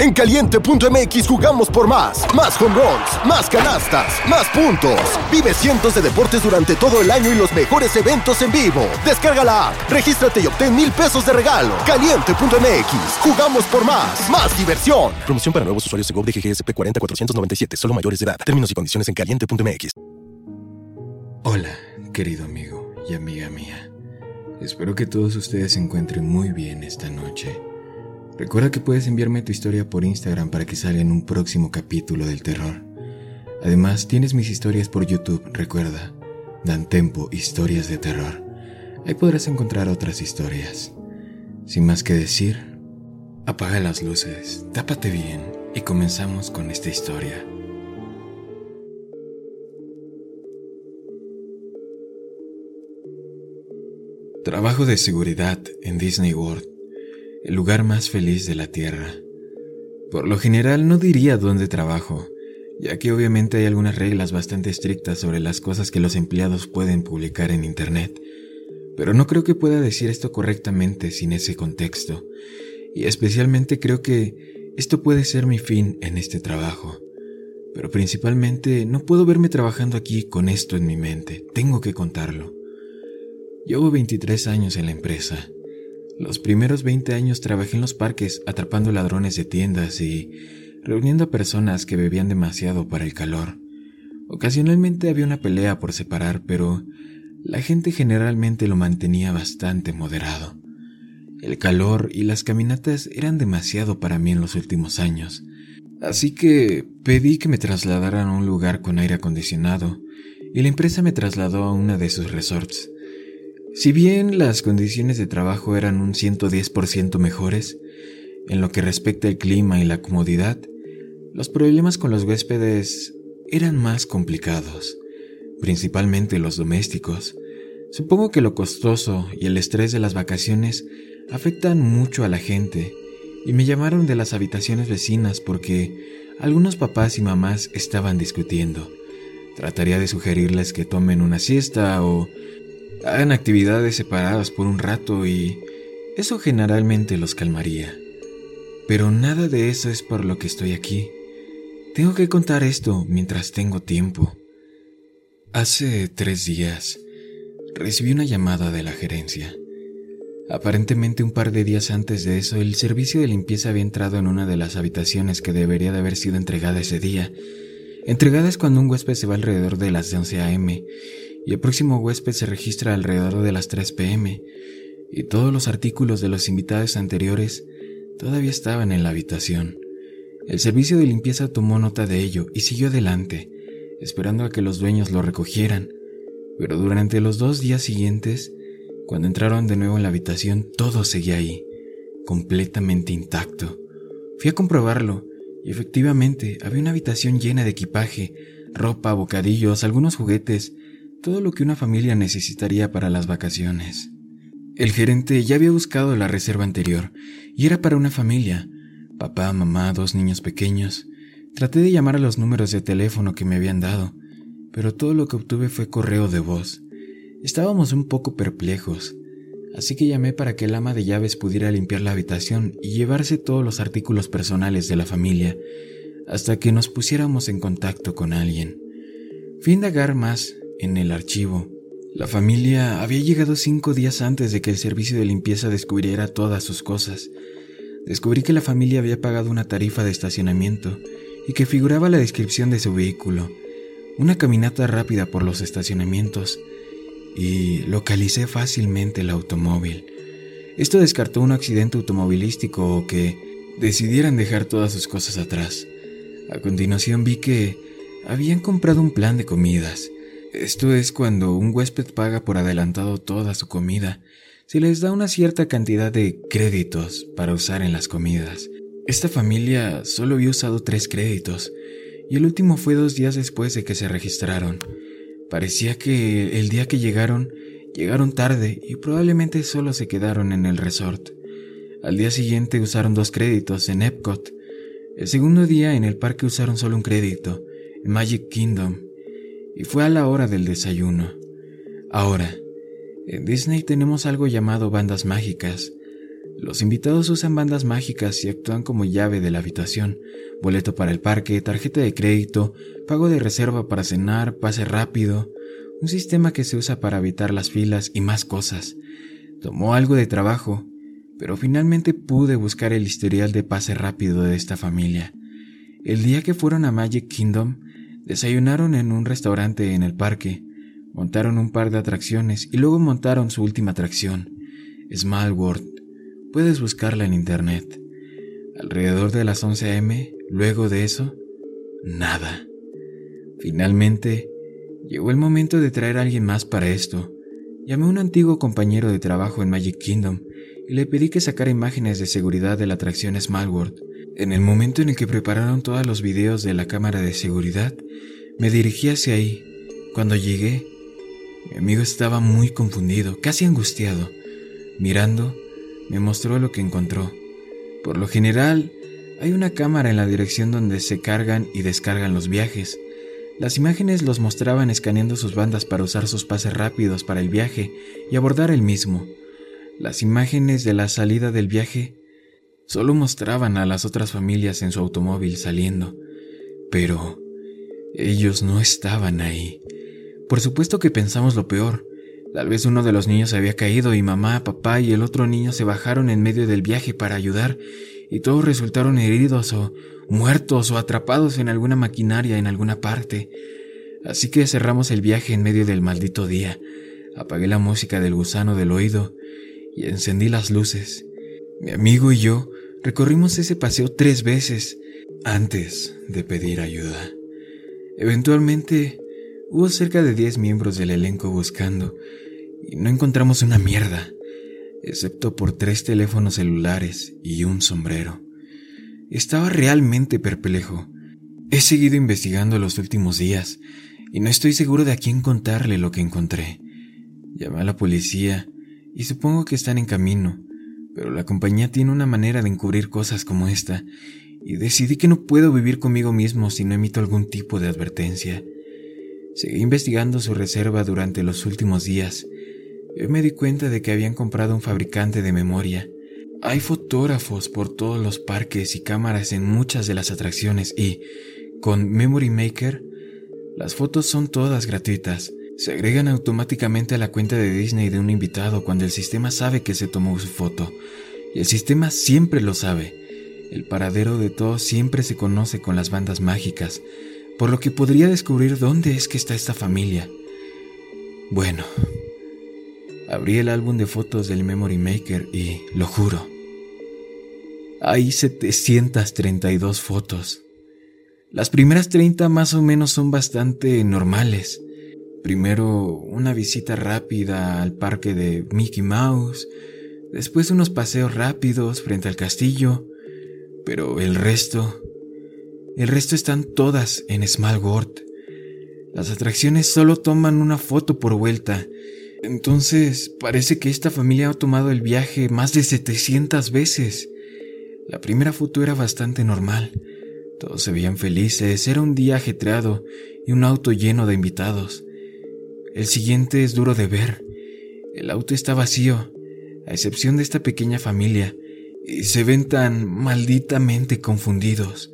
En caliente.mx jugamos por más. Más home runs, más canastas, más puntos. Vive cientos de deportes durante todo el año y los mejores eventos en vivo. Descarga la app, regístrate y obtén mil pesos de regalo. Caliente.mx, jugamos por más. Más diversión. Promoción para nuevos usuarios de GOV de GGSP 40497, solo mayores de edad. Términos y condiciones en caliente.mx. Hola, querido amigo y amiga mía. Espero que todos ustedes se encuentren muy bien esta noche. Recuerda que puedes enviarme tu historia por Instagram para que salga en un próximo capítulo del terror. Además, tienes mis historias por YouTube, recuerda. Dan Tempo Historias de Terror. Ahí podrás encontrar otras historias. Sin más que decir, apaga las luces, tápate bien y comenzamos con esta historia. Trabajo de seguridad en Disney World, el lugar más feliz de la Tierra. Por lo general no diría dónde trabajo, ya que obviamente hay algunas reglas bastante estrictas sobre las cosas que los empleados pueden publicar en Internet, pero no creo que pueda decir esto correctamente sin ese contexto, y especialmente creo que esto puede ser mi fin en este trabajo. Pero principalmente no puedo verme trabajando aquí con esto en mi mente, tengo que contarlo. Llevo 23 años en la empresa. Los primeros 20 años trabajé en los parques atrapando ladrones de tiendas y reuniendo a personas que bebían demasiado para el calor. Ocasionalmente había una pelea por separar, pero la gente generalmente lo mantenía bastante moderado. El calor y las caminatas eran demasiado para mí en los últimos años, así que pedí que me trasladaran a un lugar con aire acondicionado y la empresa me trasladó a una de sus resorts. Si bien las condiciones de trabajo eran un 110% mejores, en lo que respecta al clima y la comodidad, los problemas con los huéspedes eran más complicados, principalmente los domésticos. Supongo que lo costoso y el estrés de las vacaciones afectan mucho a la gente, y me llamaron de las habitaciones vecinas porque algunos papás y mamás estaban discutiendo. Trataría de sugerirles que tomen una siesta o hagan actividades separadas por un rato y eso generalmente los calmaría. Pero nada de eso es por lo que estoy aquí. Tengo que contar esto mientras tengo tiempo. Hace tres días recibí una llamada de la gerencia. Aparentemente un par de días antes de eso, el servicio de limpieza había entrado en una de las habitaciones que debería de haber sido entregada ese día. Entregada es cuando un huésped se va alrededor de las 11 a.m y el próximo huésped se registra alrededor de las 3 pm, y todos los artículos de los invitados anteriores todavía estaban en la habitación. El servicio de limpieza tomó nota de ello y siguió adelante, esperando a que los dueños lo recogieran, pero durante los dos días siguientes, cuando entraron de nuevo en la habitación, todo seguía ahí, completamente intacto. Fui a comprobarlo, y efectivamente había una habitación llena de equipaje, ropa, bocadillos, algunos juguetes, todo lo que una familia necesitaría para las vacaciones. El gerente ya había buscado la reserva anterior y era para una familia, papá, mamá, dos niños pequeños. Traté de llamar a los números de teléfono que me habían dado, pero todo lo que obtuve fue correo de voz. Estábamos un poco perplejos, así que llamé para que el ama de llaves pudiera limpiar la habitación y llevarse todos los artículos personales de la familia, hasta que nos pusiéramos en contacto con alguien. Fui a indagar más en el archivo. La familia había llegado cinco días antes de que el servicio de limpieza descubriera todas sus cosas. Descubrí que la familia había pagado una tarifa de estacionamiento y que figuraba la descripción de su vehículo, una caminata rápida por los estacionamientos, y localicé fácilmente el automóvil. Esto descartó un accidente automovilístico o que decidieran dejar todas sus cosas atrás. A continuación vi que habían comprado un plan de comidas esto es cuando un huésped paga por adelantado toda su comida. Se les da una cierta cantidad de créditos para usar en las comidas. Esta familia solo había usado tres créditos, y el último fue dos días después de que se registraron. Parecía que el día que llegaron, llegaron tarde y probablemente solo se quedaron en el resort. Al día siguiente usaron dos créditos en Epcot. El segundo día en el parque usaron solo un crédito, en Magic Kingdom y fue a la hora del desayuno. Ahora, en Disney tenemos algo llamado bandas mágicas. Los invitados usan bandas mágicas y actúan como llave de la habitación, boleto para el parque, tarjeta de crédito, pago de reserva para cenar, pase rápido, un sistema que se usa para evitar las filas y más cosas. Tomó algo de trabajo, pero finalmente pude buscar el historial de pase rápido de esta familia. El día que fueron a Magic Kingdom, desayunaron en un restaurante en el parque, montaron un par de atracciones y luego montaron su última atracción, Small World. Puedes buscarla en internet. Alrededor de las 11 a.m., luego de eso, nada. Finalmente, llegó el momento de traer a alguien más para esto. Llamé a un antiguo compañero de trabajo en Magic Kingdom y le pedí que sacara imágenes de seguridad de la atracción Small World. En el momento en el que prepararon todos los videos de la cámara de seguridad, me dirigí hacia ahí. Cuando llegué, mi amigo estaba muy confundido, casi angustiado. Mirando, me mostró lo que encontró. Por lo general, hay una cámara en la dirección donde se cargan y descargan los viajes. Las imágenes los mostraban escaneando sus bandas para usar sus pases rápidos para el viaje y abordar el mismo. Las imágenes de la salida del viaje Solo mostraban a las otras familias en su automóvil saliendo, pero ellos no estaban ahí. Por supuesto que pensamos lo peor. Tal vez uno de los niños había caído y mamá, papá y el otro niño se bajaron en medio del viaje para ayudar y todos resultaron heridos o muertos o atrapados en alguna maquinaria en alguna parte. Así que cerramos el viaje en medio del maldito día. Apagué la música del gusano del oído y encendí las luces. Mi amigo y yo Recorrimos ese paseo tres veces antes de pedir ayuda. Eventualmente hubo cerca de diez miembros del elenco buscando y no encontramos una mierda, excepto por tres teléfonos celulares y un sombrero. Estaba realmente perplejo. He seguido investigando los últimos días y no estoy seguro de a quién contarle lo que encontré. Llamé a la policía y supongo que están en camino pero la compañía tiene una manera de encubrir cosas como esta, y decidí que no puedo vivir conmigo mismo si no emito algún tipo de advertencia. Seguí investigando su reserva durante los últimos días. y me di cuenta de que habían comprado un fabricante de memoria. Hay fotógrafos por todos los parques y cámaras en muchas de las atracciones y, con Memory Maker, las fotos son todas gratuitas. Se agregan automáticamente a la cuenta de Disney de un invitado cuando el sistema sabe que se tomó su foto. Y el sistema siempre lo sabe. El paradero de todos siempre se conoce con las bandas mágicas, por lo que podría descubrir dónde es que está esta familia. Bueno, abrí el álbum de fotos del Memory Maker y, lo juro, hay 732 fotos. Las primeras 30 más o menos son bastante normales. Primero una visita rápida al parque de Mickey Mouse, después unos paseos rápidos frente al castillo, pero el resto, el resto están todas en Small World. Las atracciones solo toman una foto por vuelta, entonces parece que esta familia ha tomado el viaje más de 700 veces. La primera foto era bastante normal, todos se veían felices, era un día ajetreado y un auto lleno de invitados. El siguiente es duro de ver. El auto está vacío, a excepción de esta pequeña familia, y se ven tan malditamente confundidos.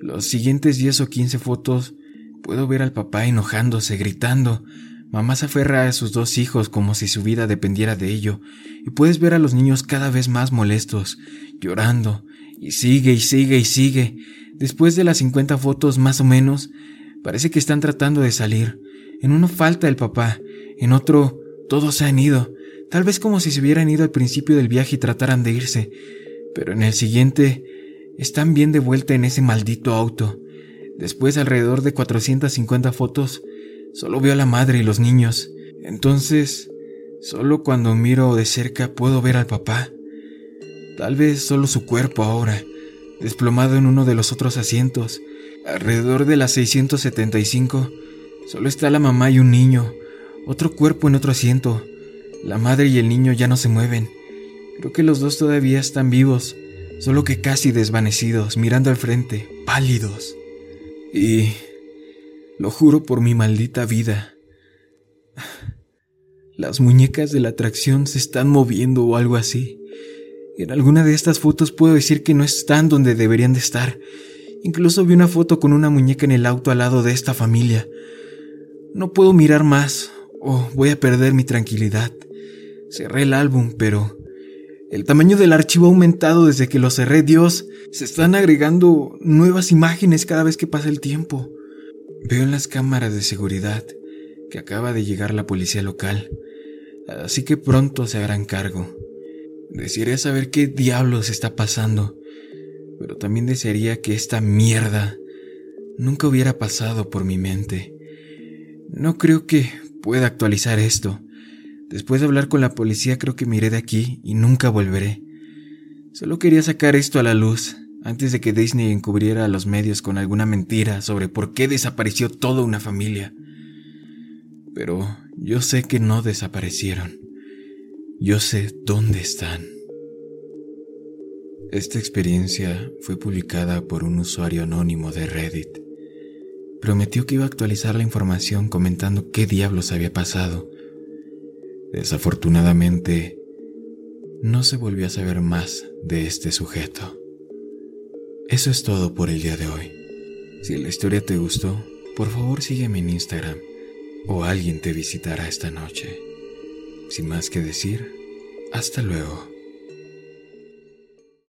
Los siguientes 10 o 15 fotos puedo ver al papá enojándose, gritando. Mamá se aferra a sus dos hijos como si su vida dependiera de ello, y puedes ver a los niños cada vez más molestos, llorando, y sigue y sigue y sigue. Después de las 50 fotos más o menos, parece que están tratando de salir, en uno falta el papá, en otro todos se han ido, tal vez como si se hubieran ido al principio del viaje y trataran de irse, pero en el siguiente están bien de vuelta en ese maldito auto. Después, alrededor de 450 fotos, solo veo a la madre y los niños. Entonces, solo cuando miro de cerca puedo ver al papá. Tal vez solo su cuerpo ahora, desplomado en uno de los otros asientos. Alrededor de las 675 Solo está la mamá y un niño, otro cuerpo en otro asiento. La madre y el niño ya no se mueven. Creo que los dos todavía están vivos, solo que casi desvanecidos, mirando al frente, pálidos. Y... Lo juro por mi maldita vida. Las muñecas de la atracción se están moviendo o algo así. En alguna de estas fotos puedo decir que no están donde deberían de estar. Incluso vi una foto con una muñeca en el auto al lado de esta familia. No puedo mirar más o voy a perder mi tranquilidad. Cerré el álbum, pero el tamaño del archivo ha aumentado desde que lo cerré. Dios, se están agregando nuevas imágenes cada vez que pasa el tiempo. Veo en las cámaras de seguridad que acaba de llegar la policía local, así que pronto se harán cargo. Desearía saber qué diablos está pasando, pero también desearía que esta mierda nunca hubiera pasado por mi mente. No creo que pueda actualizar esto. Después de hablar con la policía creo que me iré de aquí y nunca volveré. Solo quería sacar esto a la luz antes de que Disney encubriera a los medios con alguna mentira sobre por qué desapareció toda una familia. Pero yo sé que no desaparecieron. Yo sé dónde están. Esta experiencia fue publicada por un usuario anónimo de Reddit. Prometió que iba a actualizar la información comentando qué diablos había pasado. Desafortunadamente, no se volvió a saber más de este sujeto. Eso es todo por el día de hoy. Si la historia te gustó, por favor sígueme en Instagram o alguien te visitará esta noche. Sin más que decir, hasta luego.